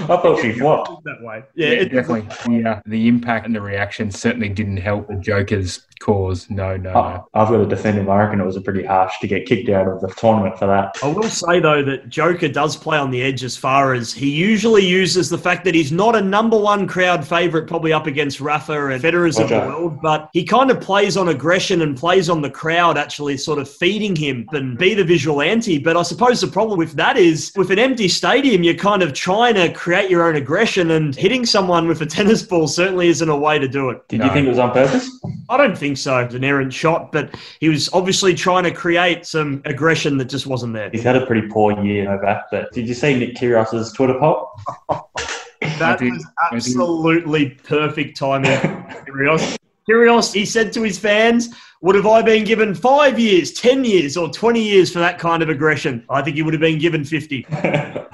I thought she flopped. That way. Yeah, it, definitely. The, uh, the impact and the reaction certainly didn't help the Joker's cause. No, no, no. I- I've got to defend him. I reckon it was a pretty harsh to get kicked out of the tournament for that. I will say though that Joker does play on the edge as far as he usually uses the fact that he's not a number one crowd favourite, probably up against Rafa and Federer's of the world, but he kind of plays on aggression and plays on the crowd actually sort of feeding him and be the visual anti. But I suppose the problem with that is with an empty stadium, you're kind of trying to create your own aggression and hitting someone with a tennis ball certainly isn't a way to do it. Did No. you think it was on purpose? I don't think so. It was an errant shot, but he was obviously trying to create some aggression that just wasn't there. He's had a pretty poor year, Novak. But did you see Nick Kyrgios's Twitter poll? That was absolutely perfect timing. Kyrgios. Kyrgios, he said to his fans, would have I been given five years, 10 years, or 20 years for that kind of aggression? I think he would have been given 50. I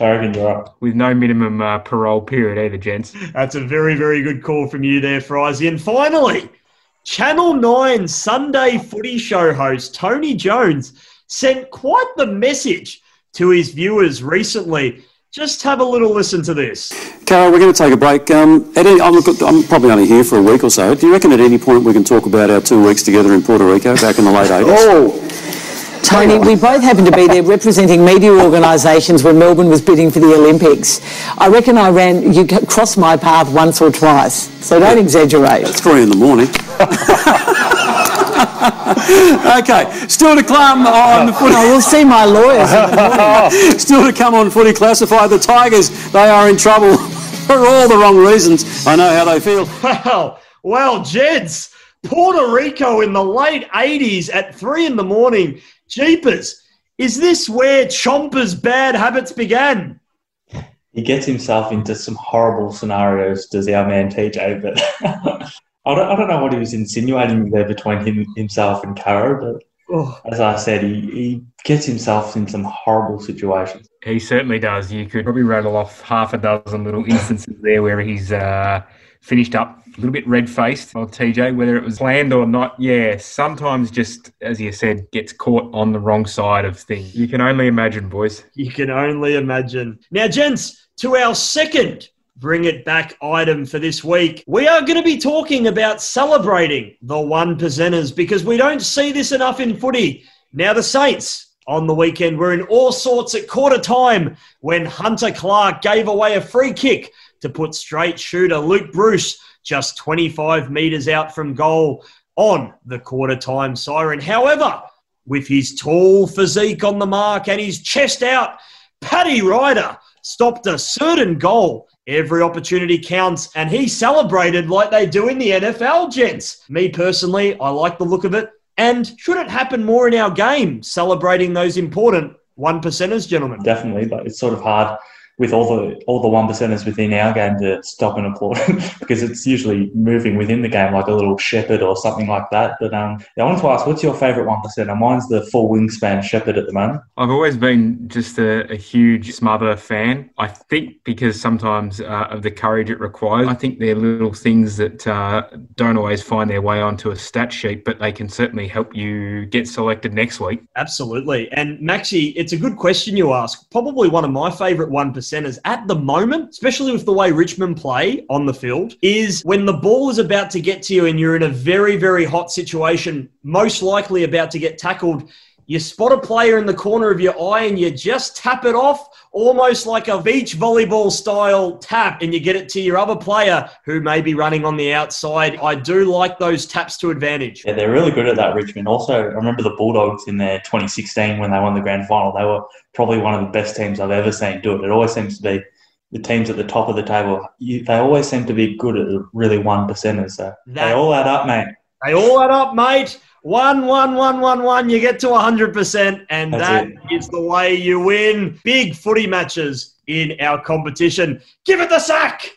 reckon you're up. With no minimum uh, parole period either, gents. That's a very, very good call from you there, Frizy. And finally, Channel 9 Sunday footy show host Tony Jones sent quite the message to his viewers recently. Just have a little listen to this. Carol, we're going to take a break. Um, at any, I'm, I'm probably only here for a week or so. Do you reckon at any point we can talk about our two weeks together in Puerto Rico back in the late 80s? Oh, Tony, we both happened to be there representing media organisations when Melbourne was bidding for the Olympics. I reckon I ran, you c- crossed my path once or twice, so don't exaggerate. It's Three in the morning. okay, still to come on the footy. I will see my lawyers. in the morning. Still to come on footy classified. The Tigers, they are in trouble for all the wrong reasons. I know how they feel. Well, well, Jeds, Puerto Rico in the late 80s at three in the morning. Jeepers, is this where Chomper's bad habits began? He gets himself into some horrible scenarios, does our man TJ, but I don't, I don't know what he was insinuating there between him, himself and Caro, but Oh, as I said, he, he gets himself in some horrible situations. He certainly does. You could probably rattle off half a dozen little instances there where he's uh, finished up a little bit red faced on TJ, whether it was planned or not. Yeah, sometimes just, as you said, gets caught on the wrong side of things. You can only imagine, boys. you can only imagine. Now, gents, to our second bring it back item for this week, we are going to be talking about celebrating the one percenters because we don't see this enough in footy. Now, the Saints on the weekend were in all sorts at quarter time when Hunter Clark gave away a free kick to put straight shooter Luke Bruce just 25 metres out from goal on the quarter time siren. However, with his tall physique on the mark and his chest out, Paddy Ryder stopped a certain goal. Every opportunity counts, and he celebrated like they do in the NFL, gents. Me personally, I like the look of it. And should it happen more in our game, celebrating those important one percenters, gentlemen? Definitely, but it's sort of hard with all the all the one percenters within our game to stop and applaud because it's usually moving within the game like a little shepherd or something like that. But um, I wanted to ask, what's your favourite one percenter? Mine's the full wingspan shepherd at the moment. I've always been just a, a huge smother fan. I think because sometimes uh, of the courage it requires. I think they're little things that uh, don't always find their way onto a stat sheet, but they can certainly help you get selected next week. Absolutely. And Maxi, it's a good question you ask. Probably one of my favourite one percenters at the moment, especially with the way Richmond play on the field, is when the ball is about to get to you and you're in a very, very hot situation, most likely about to get tackled. You spot a player in the corner of your eye and you just tap it off, almost like a beach volleyball style tap, and you get it to your other player who may be running on the outside. I do like those taps to advantage. Yeah, they're really good at that, Richmond. Also, I remember the Bulldogs in their 2016 when they won the grand final. They were probably one of the best teams I've ever seen do it. It always seems to be the teams at the top of the table. You, they always seem to be good at really one percenters. So they all add up, mate. They all add up, mate. One, one, one, one, one. You get to 100%, and That's that it. is the way you win big footy matches in our competition. Give it the sack.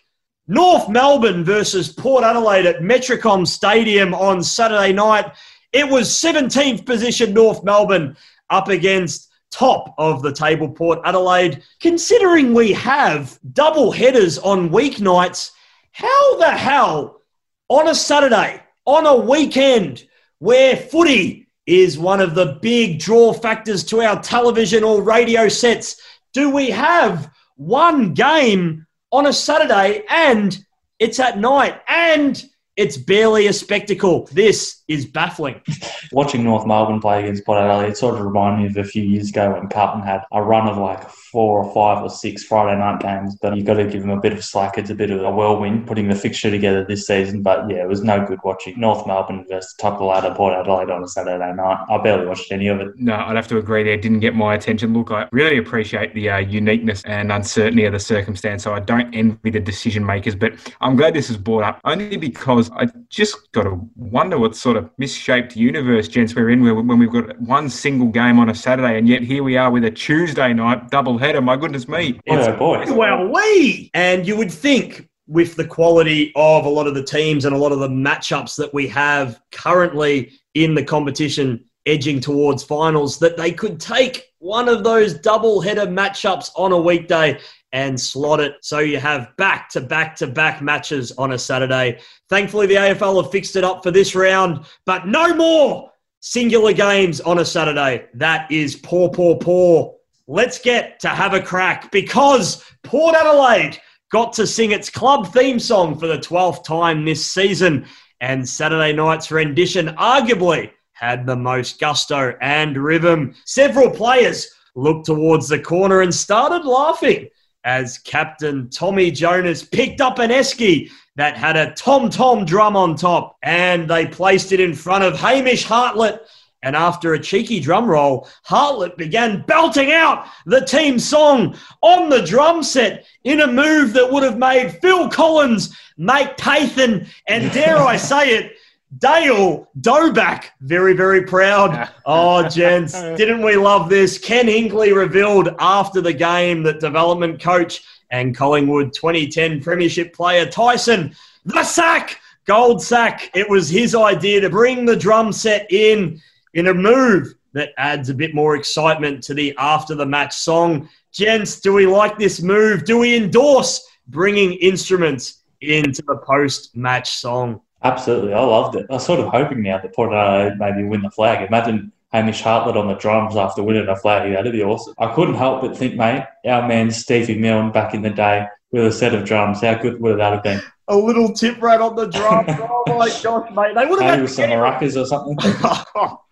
North Melbourne versus Port Adelaide at Metricon Stadium on Saturday night. It was 17th position North Melbourne up against top of the table Port Adelaide. Considering we have double headers on weeknights, how the hell on a Saturday, on a weekend where footy is one of the big draw factors to our television or radio sets, do we have one game on a Saturday and it's at night and it's barely a spectacle. This is baffling. Watching North Melbourne play against Port Adelaide, it sort of reminded me of a few years ago when Carlton had a run of like four or five or six Friday night games. But you've got to give them a bit of slack. It's a bit of a whirlwind putting the fixture together this season. But yeah, it was no good watching North Melbourne versus top of the ladder Port Adelaide on a Saturday night. I barely watched any of it. No, I'd have to agree there. Didn't get my attention. Look, I really appreciate the uh, uniqueness and uncertainty of the circumstance. So I don't envy the decision makers, but I'm glad this is brought up only because I just got to wonder what sort of misshaped universe, gents, we're in when we've got one single game on a Saturday, and yet here we are with a Tuesday night double header. My goodness me. Oh, boy. Well, we. And you would think with the quality of a lot of the teams and a lot of the matchups that we have currently in the competition edging towards finals that they could take one of those double header matchups on a weekday and slot it so you have back to back to back matches on a Saturday. Thankfully, the AFL have fixed it up for this round, but no more singular games on a Saturday. That is poor, poor, poor. Let's get to have a crack because Port Adelaide got to sing its club theme song for the 12th time this season, and Saturday night's rendition arguably had the most gusto and rhythm. Several players looked towards the corner and started laughing as Captain Tommy Jonas picked up an esky that had a tom tom drum on top and they placed it in front of Hamish Hartlett. And after a cheeky drum roll, Hartlett began belting out the team song on the drum set in a move that would have made Phil Collins, Mike Pathan, and dare I say it, Dale Doback very, very proud. Oh, gents, didn't we love this? Ken Hinkley revealed after the game that development coach and Collingwood 2010 Premiership player Tyson, the sack, Goldsack. It was his idea to bring the drum set in in a move that adds a bit more excitement to the after the match song. Gents, do we like this move? Do we endorse bringing instruments into the post match song? Absolutely, I loved it. I was sort of hoping now that Port Adelaide maybe win the flag. Imagine Hamish Hartlett on the drums after winning a flag. That'd be awesome. I couldn't help but think, mate, our man Stevie Milne back in the day with a set of drums. How good would that have been? A little tip right on the drum. oh my gosh, mate! They would have Maybe had some maracas or something.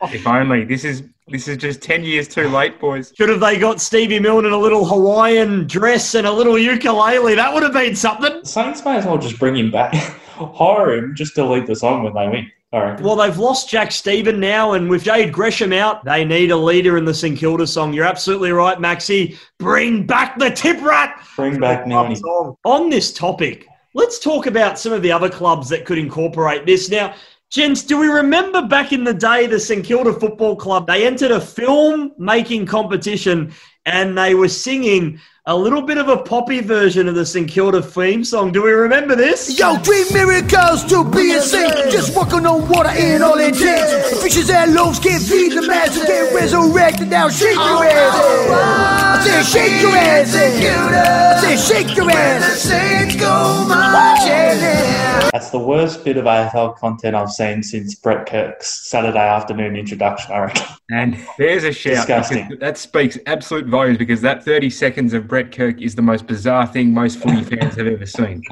If only. This is this is just 10 years too late, boys. Should have they got Stevie Milne in a little Hawaiian dress and a little ukulele? That would have been something. Saints may as well just bring him back, hire him, just to lead the song when they win. All right. Well, they've lost Jack Steven now, and with Jade Gresham out, they need a leader in the St Kilda song. You're absolutely right, Maxi. Bring back the tip rat. Bring back Milne. song. On this topic, let's talk about some of the other clubs that could incorporate this. Now, gents, do we remember back in the day the St Kilda Football Club? They entered a film making competition and they were singing a little bit of a poppy version of the St Kilda theme song. Do we remember this? Yo, dream miracles to be a saint. Just walking on water in all it takes. Fishes and loaves can't feed the masses. Get resurrected now. Shake your oh, ass. Oh, oh. I say shake your ass. I say shake your ass. Saints go marching. That's the worst bit of AFL content I've seen since Brett Kirk's Saturday afternoon introduction, I reckon. And there's a shout. Disgusting. That speaks absolute volumes because that 30 seconds of Brett Kirk is the most bizarre thing most footy fans have ever seen.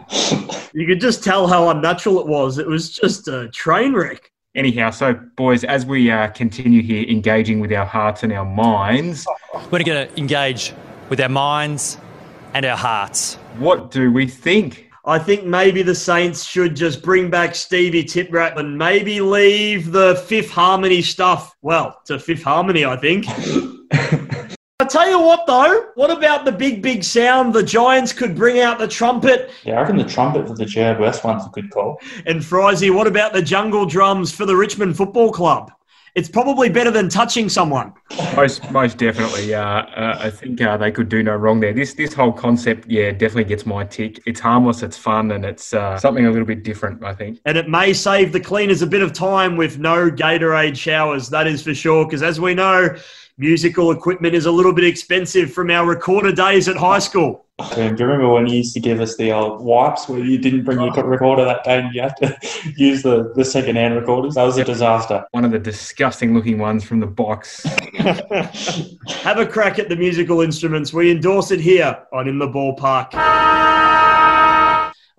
You could just tell how unnatural it was. It was just a train wreck. Anyhow, so boys, as we uh, continue here engaging with our hearts and our minds, We're going to engage with our minds and our hearts. what do we think? I think maybe the Saints should just bring back Stevie Tiprat and maybe leave the Fifth Harmony stuff, well, to Fifth Harmony, I think. I tell you what, though, what about the big, big sound? The Giants could bring out the trumpet. Yeah, I reckon the trumpet for the GWS one's a good call. And Frizy, what about the jungle drums for the Richmond Football Club? it's probably better than touching someone. Most, most definitely. Uh, uh, I think uh, they could do no wrong there. This, this whole concept, yeah, definitely gets my tick. It's harmless, it's fun, and it's uh, something a little bit different. I think. And it may save the cleaners a bit of time with no Gatorade showers. That is for sure. Because as we know, musical equipment is a little bit expensive from our recorder days at high school. Do you remember when you used to give us the old wipes where you didn't bring your recorder that day and you had to use the, the second hand recorders? That was a disaster. One of the disgusting looking ones from the box. Have a crack at the musical instruments. We endorse it here on In the Ballpark.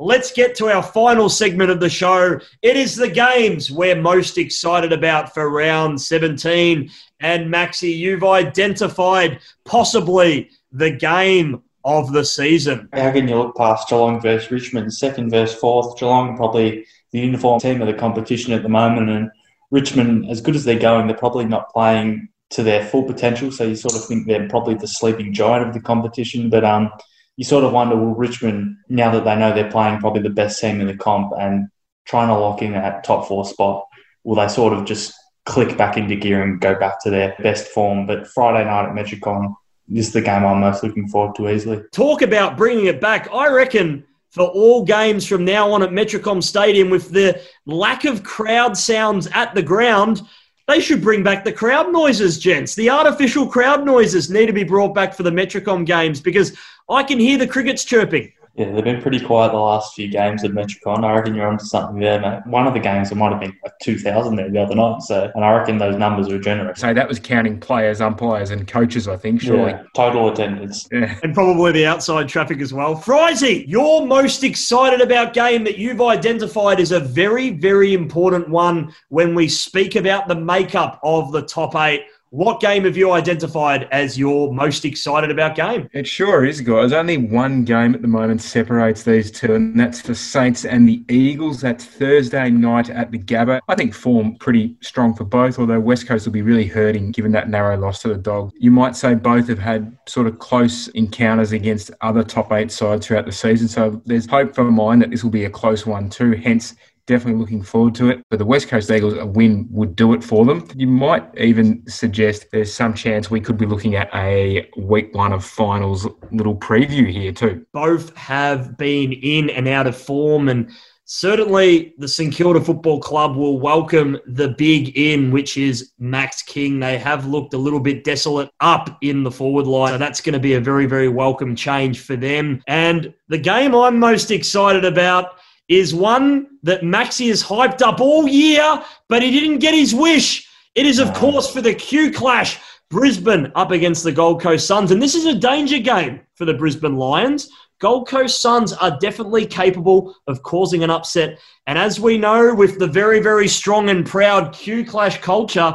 Let's get to our final segment of the show. It is the games we're most excited about for round 17. And Maxi, you've identified possibly the game of the season. How can you look past Geelong versus Richmond, second versus fourth? Geelong probably the uniform team of the competition at the moment, and Richmond, as good as they're going, they're probably not playing to their full potential. So you sort of think they're probably the sleeping giant of the competition. But um, you sort of wonder, will Richmond, now that they know they're playing probably the best team in the comp and trying to lock in that top four spot, will they sort of just click back into gear and go back to their best form? But Friday night at Metricon, is the game I'm most looking forward to easily. Talk about bringing it back. I reckon for all games from now on at Metricon Stadium, with the lack of crowd sounds at the ground, they should bring back the crowd noises, gents. The artificial crowd noises need to be brought back for the Metricon games because I can hear the crickets chirping. Yeah, they've been pretty quiet the last few games at Metricon. I reckon you're onto something there, mate. One of the games, there might have been like 2,000 there the other night. So, and I reckon those numbers are generous. So that was counting players, umpires, and coaches, I think, surely. Yeah, total attendance. Yeah. And probably the outside traffic as well. Frizy, your most excited about game that you've identified is a very, very important one when we speak about the makeup of the top eight. What game have you identified as your most excited about game? It sure is, guys. Only one game at the moment separates these two, and that's the Saints and the Eagles. That's Thursday night at the Gabba. I think form pretty strong for both, although West Coast will be really hurting given that narrow loss to the Dogs. You might say both have had sort of close encounters against other top eight sides throughout the season, so there's hope for mine that this will be a close one too. Hence, definitely looking forward to it. For the West Coast Eagles, a win would do it for them. You might even suggest there's some chance we could be looking at a week one of finals little preview here too. Both have been in and out of form and Certainly, the St Kilda Football Club will welcome the big in, which is Max King. They have looked a little bit desolate up in the forward line. So that's going to be a very, very welcome change for them. And the game I'm most excited about is one that Maxi has hyped up all year, but he didn't get his wish. It is, of course, for the Q Clash. Brisbane up against the Gold Coast Suns. And this is a danger game for the Brisbane Lions. Gold Coast Suns are definitely capable of causing an upset. And as we know, with the very, very strong and proud Q Clash culture,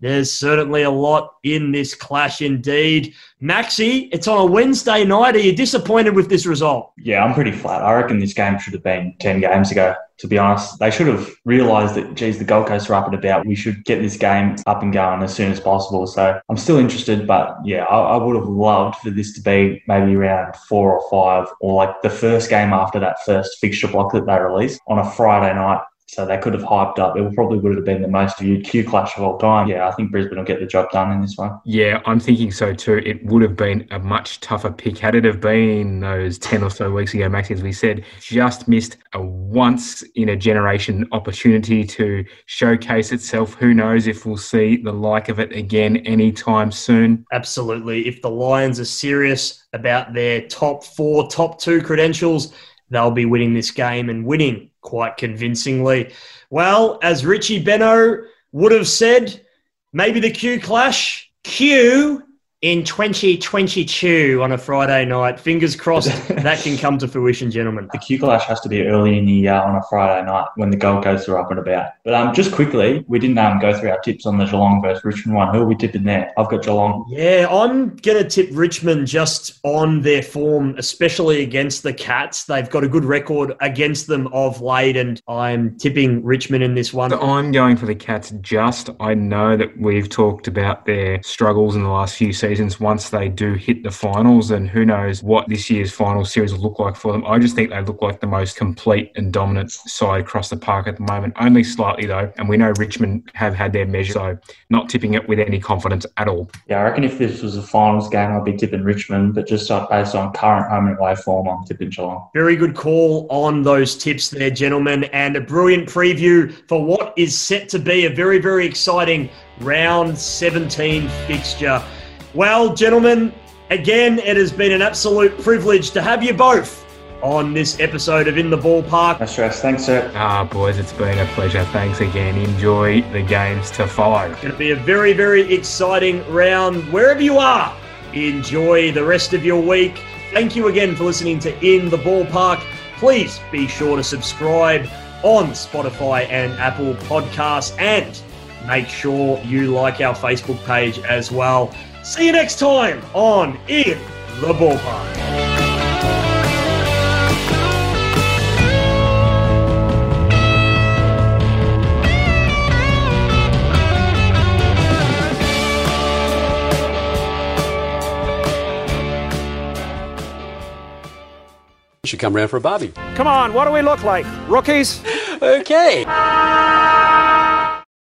there's certainly a lot in this clash indeed. Maxi, it's on a Wednesday night. Are you disappointed with this result? Yeah, I'm pretty flat. I reckon this game should have been 10 games ago, to be honest. They should have realised that, geez, the Gold Coast are up and about. We should get this game up and going as soon as possible. So I'm still interested, but yeah, I, I would have loved for this to be maybe around four or five, or like the first game after that first fixture block that they released on a Friday night. So they could have hyped up. It probably would have been the most viewed Q clash of all time. Yeah, I think Brisbane will get the job done in this one. Yeah, I'm thinking so too. It would have been a much tougher pick had it have been those 10 or so weeks ago, Max, as we said, just missed a once in a generation opportunity to showcase itself. Who knows if we'll see the like of it again anytime soon? Absolutely. If the Lions are serious about their top four, top two credentials, they'll be winning this game and winning quite convincingly. Well, as Richie Benaud would have said, maybe the Q clash, Q in 2022 on a Friday night. Fingers crossed that can come to fruition, gentlemen. The Q clash has to be early in the year on a Friday night when the Gold Coast are up and about. But um, just quickly, we didn't um, go through our tips on the Geelong versus Richmond one. Who are we tipping there? I've got Geelong. Yeah, I'm going to tip Richmond just on their form, especially against the Cats. They've got a good record against them of late, and I'm tipping Richmond in this one. So I'm going for the Cats just. I know that we've talked about their struggles in the last few seasons seasons once they do hit the finals, and who knows what this year's final series will look like for them. I just think they look like the most complete and dominant side across the park at the moment, only slightly though. And we know Richmond have had their measure, so not tipping it with any confidence at all. Yeah, I reckon if this was a finals game, I'd be tipping Richmond, but just uh, based on current home and away form, I'm tipping Geelong. Very good call on those tips there, gentlemen, and a brilliant preview for what is set to be a very, very exciting round 17 fixture. Well, gentlemen, again, it has been an absolute privilege to have you both on this episode of In the Ballpark. No stress. Thanks, sir. Ah, boys, it's been a pleasure. Thanks again. Enjoy the games to follow. It's going to be a very, very exciting round wherever you are. Enjoy the rest of your week. Thank you again for listening to In the Ballpark. Please be sure to subscribe on Spotify and Apple Podcasts and make sure you like our Facebook page as well. See you next time on In the Ballpark. should come round for a barbie. Come on, what do we look like? Rookies? Okay.